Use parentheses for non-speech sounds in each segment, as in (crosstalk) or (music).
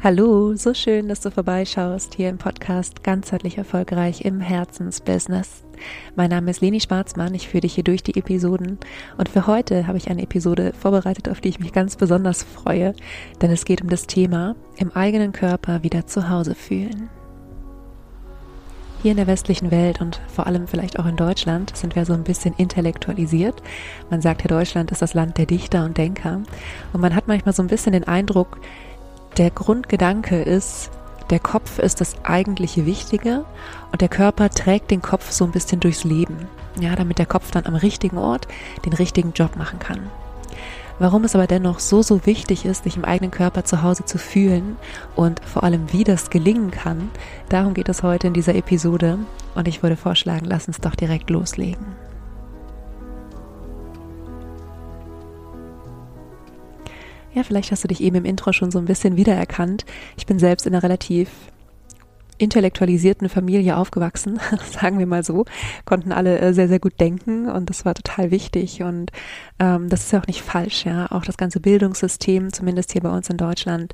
Hallo, so schön, dass du vorbeischaust hier im Podcast Ganzheitlich Erfolgreich im Herzensbusiness. Mein Name ist Leni Schwarzmann, ich führe dich hier durch die Episoden und für heute habe ich eine Episode vorbereitet, auf die ich mich ganz besonders freue, denn es geht um das Thema im eigenen Körper wieder zu Hause fühlen. Hier in der westlichen Welt und vor allem vielleicht auch in Deutschland sind wir so ein bisschen intellektualisiert. Man sagt ja, Deutschland ist das Land der Dichter und Denker und man hat manchmal so ein bisschen den Eindruck, der Grundgedanke ist, der Kopf ist das eigentliche Wichtige und der Körper trägt den Kopf so ein bisschen durchs Leben. Ja, damit der Kopf dann am richtigen Ort den richtigen Job machen kann. Warum es aber dennoch so, so wichtig ist, sich im eigenen Körper zu Hause zu fühlen und vor allem, wie das gelingen kann, darum geht es heute in dieser Episode und ich würde vorschlagen, lass uns doch direkt loslegen. Ja, vielleicht hast du dich eben im Intro schon so ein bisschen wiedererkannt. Ich bin selbst in einer relativ intellektualisierten Familie aufgewachsen, (laughs) sagen wir mal so, konnten alle äh, sehr, sehr gut denken und das war total wichtig und ähm, das ist ja auch nicht falsch, ja. Auch das ganze Bildungssystem, zumindest hier bei uns in Deutschland,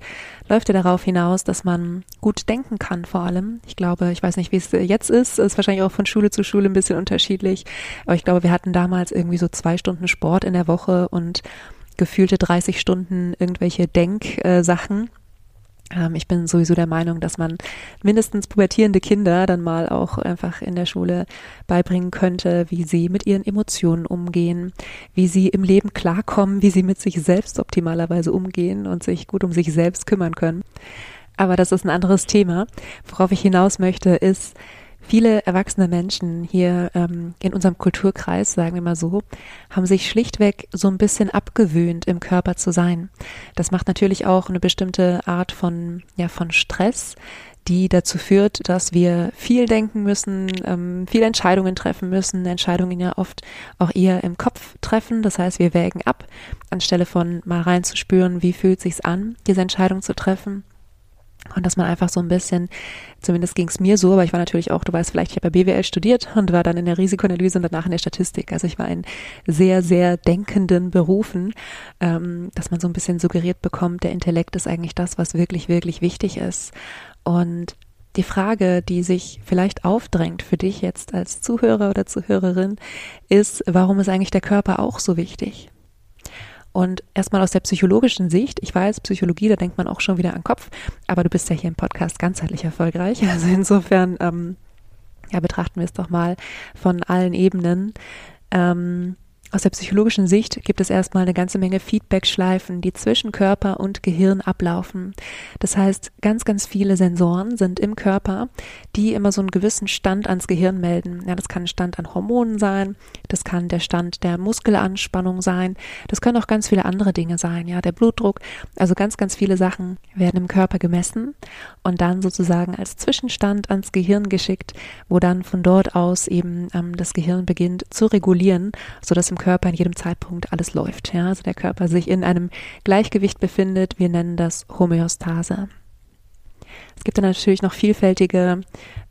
läuft ja darauf hinaus, dass man gut denken kann vor allem. Ich glaube, ich weiß nicht, wie es jetzt ist, ist wahrscheinlich auch von Schule zu Schule ein bisschen unterschiedlich, aber ich glaube, wir hatten damals irgendwie so zwei Stunden Sport in der Woche und gefühlte 30 Stunden irgendwelche Denksachen. Ähm, ich bin sowieso der Meinung, dass man mindestens pubertierende Kinder dann mal auch einfach in der Schule beibringen könnte, wie sie mit ihren Emotionen umgehen, wie sie im Leben klarkommen, wie sie mit sich selbst optimalerweise umgehen und sich gut um sich selbst kümmern können. Aber das ist ein anderes Thema. Worauf ich hinaus möchte, ist, Viele erwachsene Menschen hier ähm, in unserem Kulturkreis, sagen wir mal so, haben sich schlichtweg so ein bisschen abgewöhnt, im Körper zu sein. Das macht natürlich auch eine bestimmte Art von, ja, von Stress, die dazu führt, dass wir viel denken müssen, ähm, viele Entscheidungen treffen müssen, Entscheidungen ja oft auch eher im Kopf treffen. Das heißt, wir wägen ab, anstelle von mal reinzuspüren, wie fühlt sich's an, diese Entscheidung zu treffen. Und dass man einfach so ein bisschen, zumindest ging es mir so, aber ich war natürlich auch, du weißt vielleicht, ich habe bei BWL studiert und war dann in der Risikoanalyse und danach in der Statistik. Also ich war in sehr, sehr denkenden Berufen, ähm, dass man so ein bisschen suggeriert bekommt, der Intellekt ist eigentlich das, was wirklich, wirklich wichtig ist. Und die Frage, die sich vielleicht aufdrängt für dich jetzt als Zuhörer oder Zuhörerin, ist, warum ist eigentlich der Körper auch so wichtig? Und erstmal aus der psychologischen Sicht, ich weiß, Psychologie, da denkt man auch schon wieder an Kopf, aber du bist ja hier im Podcast ganzheitlich erfolgreich. (laughs) Also insofern, ähm, ja, betrachten wir es doch mal von allen Ebenen. Ähm, aus der psychologischen Sicht gibt es erstmal eine ganze Menge Feedback-Schleifen, die zwischen Körper und Gehirn ablaufen. Das heißt, ganz, ganz viele Sensoren sind im Körper, die immer so einen gewissen Stand ans Gehirn melden. Ja, das kann ein Stand an Hormonen sein, das kann der Stand der Muskelanspannung sein, das können auch ganz viele andere Dinge sein, ja, der Blutdruck. Also ganz, ganz viele Sachen werden im Körper gemessen und dann sozusagen als Zwischenstand ans Gehirn geschickt, wo dann von dort aus eben ähm, das Gehirn beginnt zu regulieren, sodass im Körper in jedem Zeitpunkt alles läuft. Ja? Also der Körper sich in einem Gleichgewicht befindet. Wir nennen das Homöostase. Es gibt dann natürlich noch vielfältige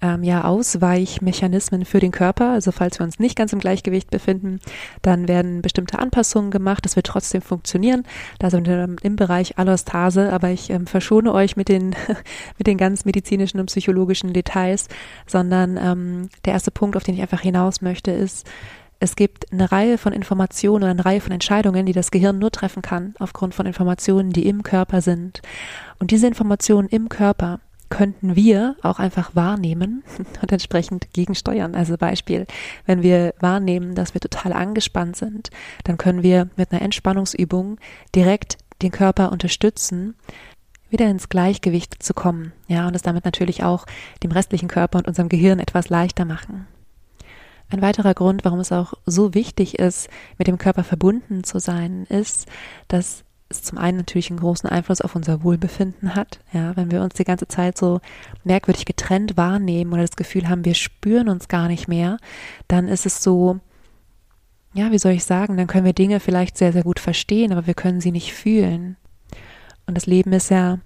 ähm, ja, Ausweichmechanismen für den Körper. Also falls wir uns nicht ganz im Gleichgewicht befinden, dann werden bestimmte Anpassungen gemacht. Das wird trotzdem funktionieren. Da sind wir im Bereich Allostase, aber ich ähm, verschone euch mit den, (laughs) mit den ganz medizinischen und psychologischen Details, sondern ähm, der erste Punkt, auf den ich einfach hinaus möchte, ist, es gibt eine Reihe von Informationen oder eine Reihe von Entscheidungen, die das Gehirn nur treffen kann, aufgrund von Informationen, die im Körper sind. Und diese Informationen im Körper könnten wir auch einfach wahrnehmen (laughs) und entsprechend gegensteuern. Also Beispiel, wenn wir wahrnehmen, dass wir total angespannt sind, dann können wir mit einer Entspannungsübung direkt den Körper unterstützen, wieder ins Gleichgewicht zu kommen. Ja, und es damit natürlich auch dem restlichen Körper und unserem Gehirn etwas leichter machen. Ein weiterer Grund, warum es auch so wichtig ist, mit dem Körper verbunden zu sein, ist, dass es zum einen natürlich einen großen Einfluss auf unser Wohlbefinden hat. Ja, wenn wir uns die ganze Zeit so merkwürdig getrennt wahrnehmen oder das Gefühl haben, wir spüren uns gar nicht mehr, dann ist es so, ja, wie soll ich sagen, dann können wir Dinge vielleicht sehr, sehr gut verstehen, aber wir können sie nicht fühlen. Und das Leben ist ja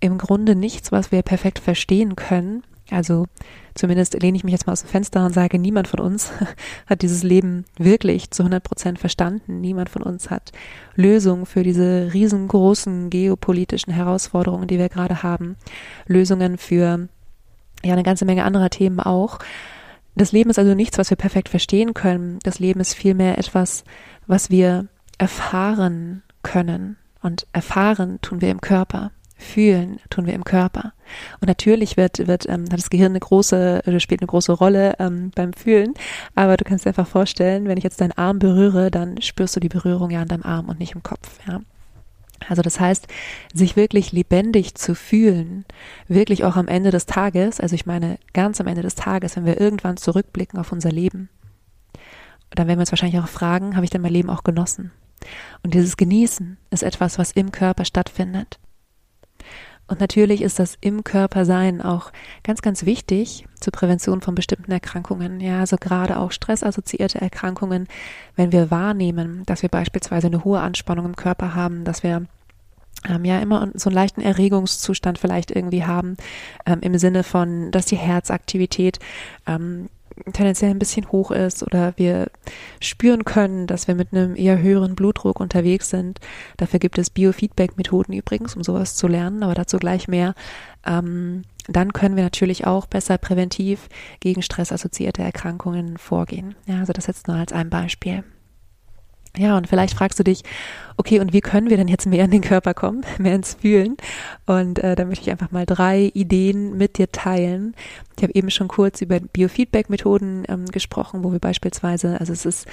im Grunde nichts, was wir perfekt verstehen können, Also zumindest lehne ich mich jetzt mal aus dem Fenster und sage, niemand von uns (laughs) hat dieses Leben wirklich zu 100 Prozent verstanden. Niemand von uns hat Lösungen für diese riesengroßen geopolitischen Herausforderungen, die wir gerade haben. Lösungen für ja eine ganze Menge anderer Themen auch. Das Leben ist also nichts, was wir perfekt verstehen können. Das Leben ist vielmehr etwas, was wir erfahren können. Und erfahren tun wir im Körper. Fühlen tun wir im Körper. Und natürlich wird, wird ähm, das Gehirn eine große, spielt eine große Rolle ähm, beim Fühlen. Aber du kannst dir einfach vorstellen, wenn ich jetzt deinen Arm berühre, dann spürst du die Berührung ja an deinem Arm und nicht im Kopf. Ja. Also das heißt, sich wirklich lebendig zu fühlen, wirklich auch am Ende des Tages, also ich meine ganz am Ende des Tages, wenn wir irgendwann zurückblicken auf unser Leben, dann werden wir uns wahrscheinlich auch fragen, habe ich denn mein Leben auch genossen? Und dieses Genießen ist etwas, was im Körper stattfindet. Und natürlich ist das im Körper sein auch ganz, ganz wichtig zur Prävention von bestimmten Erkrankungen. Ja, also gerade auch stressassoziierte Erkrankungen, wenn wir wahrnehmen, dass wir beispielsweise eine hohe Anspannung im Körper haben, dass wir ähm, ja immer so einen leichten Erregungszustand vielleicht irgendwie haben, ähm, im Sinne von, dass die Herzaktivität ähm, tendenziell ein bisschen hoch ist oder wir spüren können, dass wir mit einem eher höheren Blutdruck unterwegs sind. Dafür gibt es Biofeedback-Methoden übrigens, um sowas zu lernen, aber dazu gleich mehr. Ähm, dann können wir natürlich auch besser präventiv gegen stressassoziierte Erkrankungen vorgehen. Ja, also das jetzt nur als ein Beispiel. Ja, und vielleicht fragst du dich, okay, und wie können wir denn jetzt mehr in den Körper kommen, (laughs) mehr ins Fühlen? Und äh, da möchte ich einfach mal drei Ideen mit dir teilen. Ich habe eben schon kurz über Biofeedback-Methoden ähm, gesprochen, wo wir beispielsweise, also es ist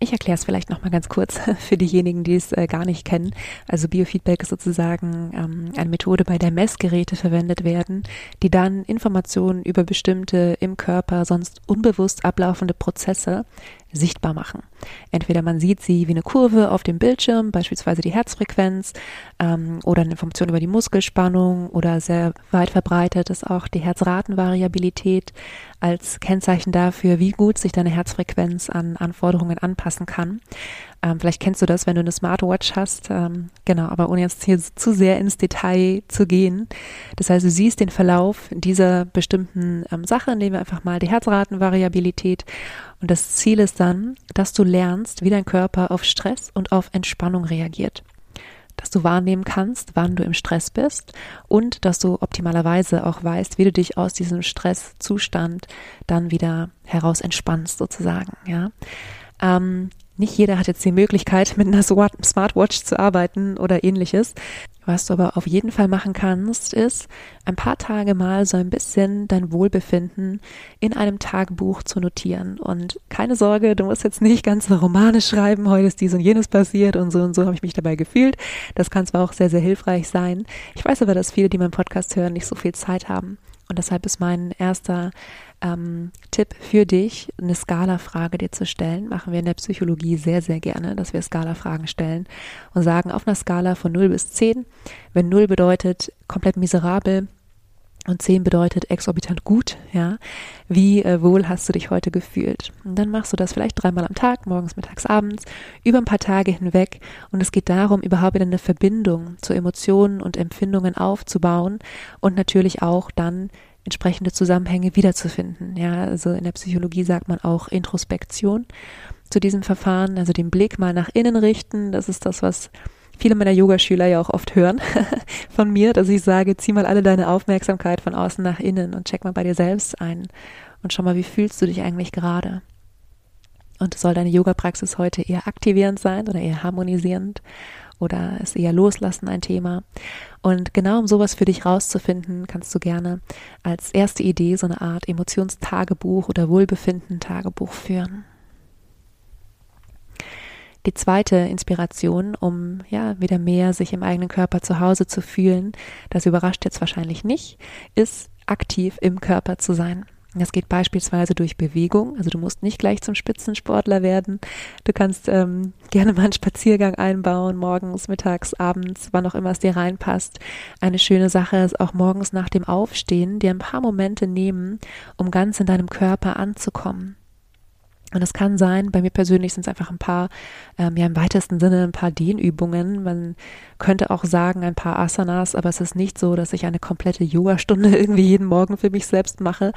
ich erkläre es vielleicht nochmal ganz kurz (laughs) für diejenigen, die es äh, gar nicht kennen. Also Biofeedback ist sozusagen ähm, eine Methode, bei der Messgeräte verwendet werden, die dann Informationen über bestimmte im Körper sonst unbewusst ablaufende Prozesse sichtbar machen. Entweder man sieht sie wie eine Kurve auf dem Bildschirm, beispielsweise die Herzfrequenz, ähm, oder eine Information über die Muskelspannung oder sehr weit verbreitet ist auch die Herzratenvariabilität als Kennzeichen dafür, wie gut sich deine Herzfrequenz an Anforderungen anpassen kann. Ähm, vielleicht kennst du das, wenn du eine Smartwatch hast. Ähm, genau, aber ohne jetzt hier zu sehr ins Detail zu gehen. Das heißt, du siehst den Verlauf dieser bestimmten ähm, Sache, nehmen wir einfach mal die Herzratenvariabilität. Und das Ziel ist dann, dass du lernst, wie dein Körper auf Stress und auf Entspannung reagiert dass du wahrnehmen kannst, wann du im Stress bist und dass du optimalerweise auch weißt, wie du dich aus diesem Stresszustand dann wieder heraus entspannst sozusagen, ja. Ähm, nicht jeder hat jetzt die Möglichkeit, mit einer Smartwatch zu arbeiten oder ähnliches. Was du aber auf jeden Fall machen kannst, ist ein paar Tage mal so ein bisschen dein Wohlbefinden in einem Tagebuch zu notieren. Und keine Sorge, du musst jetzt nicht ganze Romane schreiben, heute ist dies und jenes passiert und so und so habe ich mich dabei gefühlt. Das kann zwar auch sehr, sehr hilfreich sein. Ich weiß aber, dass viele, die meinen Podcast hören, nicht so viel Zeit haben. Und deshalb ist mein erster ähm, Tipp für dich, eine Skala-Frage dir zu stellen. Machen wir in der Psychologie sehr, sehr gerne, dass wir Skala-Fragen stellen und sagen auf einer Skala von 0 bis 10, wenn 0 bedeutet komplett miserabel, und 10 bedeutet exorbitant gut, ja. Wie äh, wohl hast du dich heute gefühlt? Und dann machst du das vielleicht dreimal am Tag, morgens, mittags, abends, über ein paar Tage hinweg. Und es geht darum, überhaupt wieder eine Verbindung zu Emotionen und Empfindungen aufzubauen und natürlich auch dann entsprechende Zusammenhänge wiederzufinden. Ja, also in der Psychologie sagt man auch Introspektion zu diesem Verfahren, also den Blick mal nach innen richten. Das ist das, was viele meiner Yogaschüler ja auch oft hören (laughs) von mir, dass ich sage, zieh mal alle deine Aufmerksamkeit von außen nach innen und check mal bei dir selbst ein und schau mal, wie fühlst du dich eigentlich gerade? Und soll deine Yoga-Praxis heute eher aktivierend sein oder eher harmonisierend? Oder ist eher Loslassen ein Thema? Und genau um sowas für dich rauszufinden, kannst du gerne als erste Idee so eine Art Emotionstagebuch oder Wohlbefinden-Tagebuch führen. Die zweite Inspiration, um ja wieder mehr sich im eigenen Körper zu Hause zu fühlen, das überrascht jetzt wahrscheinlich nicht, ist aktiv im Körper zu sein. Das geht beispielsweise durch Bewegung. Also du musst nicht gleich zum Spitzensportler werden. Du kannst ähm, (laughs) gerne mal einen Spaziergang einbauen, morgens, mittags, abends, wann auch immer es dir reinpasst. Eine schöne Sache ist auch morgens nach dem Aufstehen dir ein paar Momente nehmen, um ganz in deinem Körper anzukommen. Und es kann sein, bei mir persönlich sind es einfach ein paar, ähm, ja im weitesten Sinne ein paar Dehnübungen. Man könnte auch sagen ein paar Asanas, aber es ist nicht so, dass ich eine komplette Yogastunde (laughs) irgendwie jeden Morgen für mich selbst mache.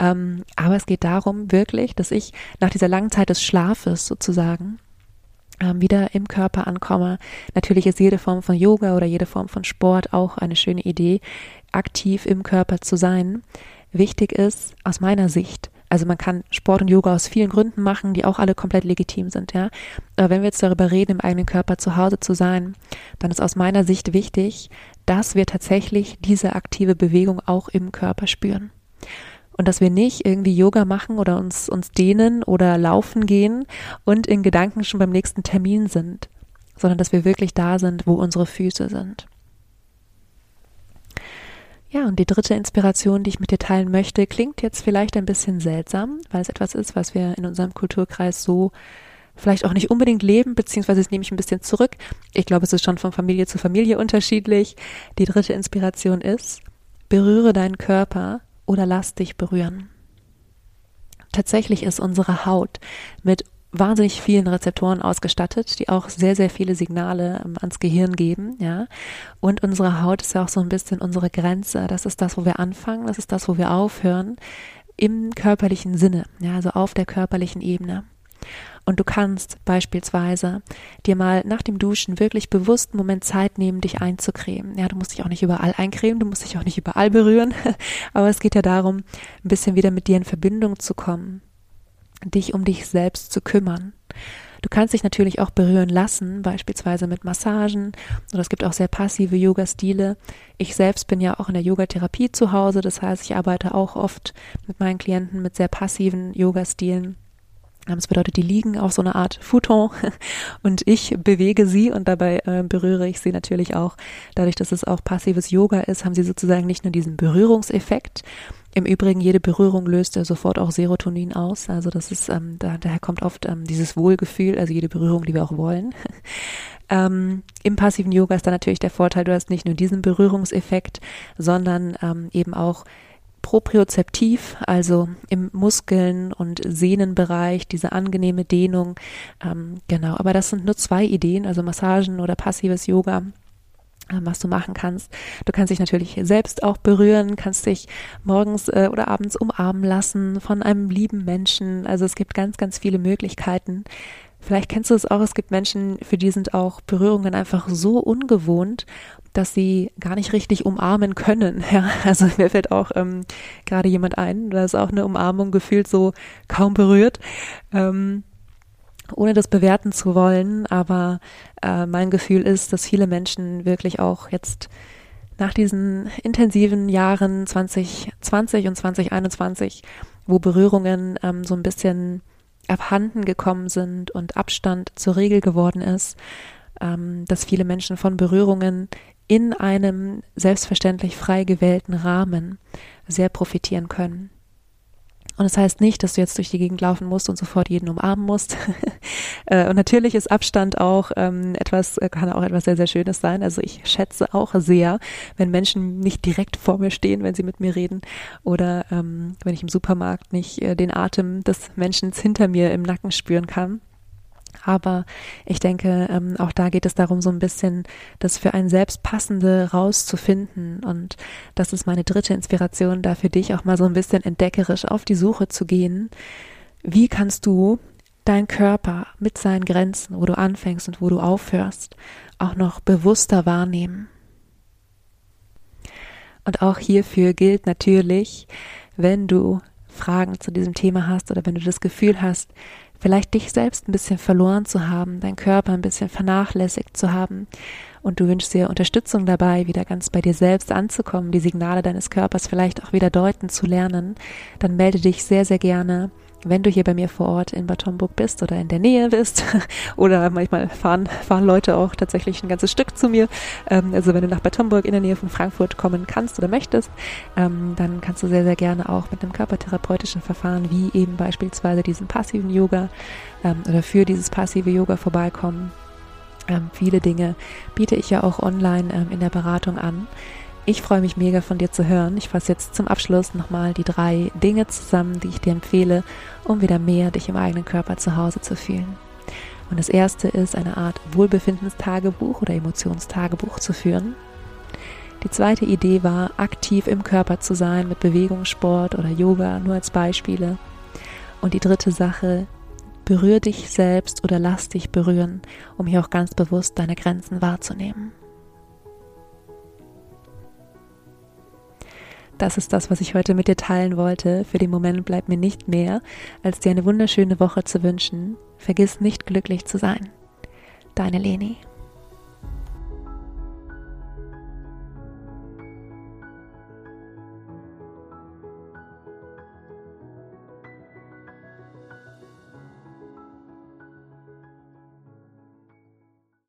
Ähm, aber es geht darum wirklich, dass ich nach dieser langen Zeit des Schlafes sozusagen ähm, wieder im Körper ankomme. Natürlich ist jede Form von Yoga oder jede Form von Sport auch eine schöne Idee, aktiv im Körper zu sein. Wichtig ist aus meiner Sicht, also man kann Sport und Yoga aus vielen Gründen machen, die auch alle komplett legitim sind, ja. Aber wenn wir jetzt darüber reden, im eigenen Körper zu Hause zu sein, dann ist aus meiner Sicht wichtig, dass wir tatsächlich diese aktive Bewegung auch im Körper spüren. Und dass wir nicht irgendwie Yoga machen oder uns, uns dehnen oder laufen gehen und in Gedanken schon beim nächsten Termin sind, sondern dass wir wirklich da sind, wo unsere Füße sind. Ja, und die dritte Inspiration, die ich mit dir teilen möchte, klingt jetzt vielleicht ein bisschen seltsam, weil es etwas ist, was wir in unserem Kulturkreis so vielleicht auch nicht unbedingt leben, beziehungsweise das nehme ich ein bisschen zurück. Ich glaube, es ist schon von Familie zu Familie unterschiedlich. Die dritte Inspiration ist, berühre deinen Körper oder lass dich berühren. Tatsächlich ist unsere Haut mit wahnsinnig vielen Rezeptoren ausgestattet, die auch sehr, sehr viele Signale ähm, ans Gehirn geben, ja. Und unsere Haut ist ja auch so ein bisschen unsere Grenze. Das ist das, wo wir anfangen, das ist das, wo wir aufhören, im körperlichen Sinne, ja, also auf der körperlichen Ebene. Und du kannst beispielsweise dir mal nach dem Duschen wirklich bewusst einen Moment Zeit nehmen, dich einzucremen. Ja, du musst dich auch nicht überall eincremen, du musst dich auch nicht überall berühren, (laughs) aber es geht ja darum, ein bisschen wieder mit dir in Verbindung zu kommen dich um dich selbst zu kümmern. Du kannst dich natürlich auch berühren lassen, beispielsweise mit Massagen oder es gibt auch sehr passive Yoga-Stile. Ich selbst bin ja auch in der Yogatherapie zu Hause, das heißt, ich arbeite auch oft mit meinen Klienten mit sehr passiven Yoga-Stilen. Das bedeutet, die liegen auf so einer Art Futon (laughs) und ich bewege sie und dabei äh, berühre ich sie natürlich auch. Dadurch, dass es auch passives Yoga ist, haben sie sozusagen nicht nur diesen Berührungseffekt, im Übrigen, jede Berührung löst ja sofort auch Serotonin aus. Also das ist, ähm, da, daher kommt oft ähm, dieses Wohlgefühl, also jede Berührung, die wir auch wollen. (laughs) ähm, Im passiven Yoga ist dann natürlich der Vorteil, du hast nicht nur diesen Berührungseffekt, sondern ähm, eben auch propriozeptiv, also im Muskeln- und Sehnenbereich, diese angenehme Dehnung. Ähm, genau, aber das sind nur zwei Ideen, also Massagen oder passives Yoga was du machen kannst. Du kannst dich natürlich selbst auch berühren, kannst dich morgens äh, oder abends umarmen lassen von einem lieben Menschen. Also es gibt ganz, ganz viele Möglichkeiten. Vielleicht kennst du es auch, es gibt Menschen, für die sind auch Berührungen einfach so ungewohnt, dass sie gar nicht richtig umarmen können. (laughs) Ja, also mir fällt auch ähm, gerade jemand ein, da ist auch eine Umarmung gefühlt so kaum berührt. Ähm, ohne das bewerten zu wollen, aber äh, mein Gefühl ist, dass viele Menschen wirklich auch jetzt nach diesen intensiven Jahren 2020 und 2021, wo Berührungen ähm, so ein bisschen abhanden gekommen sind und Abstand zur Regel geworden ist, ähm, dass viele Menschen von Berührungen in einem selbstverständlich frei gewählten Rahmen sehr profitieren können. Und das heißt nicht, dass du jetzt durch die Gegend laufen musst und sofort jeden umarmen musst. (laughs) Äh, und natürlich ist Abstand auch ähm, etwas, äh, kann auch etwas sehr, sehr Schönes sein. Also ich schätze auch sehr, wenn Menschen nicht direkt vor mir stehen, wenn sie mit mir reden oder ähm, wenn ich im Supermarkt nicht äh, den Atem des Menschen hinter mir im Nacken spüren kann. Aber ich denke, ähm, auch da geht es darum, so ein bisschen das für ein selbst passende rauszufinden. Und das ist meine dritte Inspiration, da für dich auch mal so ein bisschen entdeckerisch auf die Suche zu gehen. Wie kannst du dein Körper mit seinen Grenzen, wo du anfängst und wo du aufhörst, auch noch bewusster wahrnehmen? Und auch hierfür gilt natürlich, wenn du Fragen zu diesem Thema hast oder wenn du das Gefühl hast, vielleicht dich selbst ein bisschen verloren zu haben, dein Körper ein bisschen vernachlässigt zu haben. Und du wünschst dir Unterstützung dabei, wieder ganz bei dir selbst anzukommen, die Signale deines Körpers vielleicht auch wieder deuten zu lernen, dann melde dich sehr, sehr gerne wenn du hier bei mir vor Ort in Bad Homburg bist oder in der Nähe bist (laughs) oder manchmal fahren, fahren Leute auch tatsächlich ein ganzes Stück zu mir. Ähm, also wenn du nach Bad Homburg in der Nähe von Frankfurt kommen kannst oder möchtest, ähm, dann kannst du sehr, sehr gerne auch mit einem körpertherapeutischen Verfahren wie eben beispielsweise diesem passiven Yoga ähm, oder für dieses passive Yoga vorbeikommen. Ähm, viele Dinge biete ich ja auch online ähm, in der Beratung an. Ich freue mich mega von dir zu hören. Ich fasse jetzt zum Abschluss nochmal die drei Dinge zusammen, die ich dir empfehle, um wieder mehr dich im eigenen Körper zu Hause zu fühlen. Und das erste ist, eine Art Wohlbefindenstagebuch oder Emotionstagebuch zu führen. Die zweite Idee war, aktiv im Körper zu sein mit Bewegung, Sport oder Yoga, nur als Beispiele. Und die dritte Sache, berühr dich selbst oder lass dich berühren, um hier auch ganz bewusst deine Grenzen wahrzunehmen. Das ist das, was ich heute mit dir teilen wollte. Für den Moment bleibt mir nicht mehr, als dir eine wunderschöne Woche zu wünschen. Vergiss nicht glücklich zu sein. Deine Leni.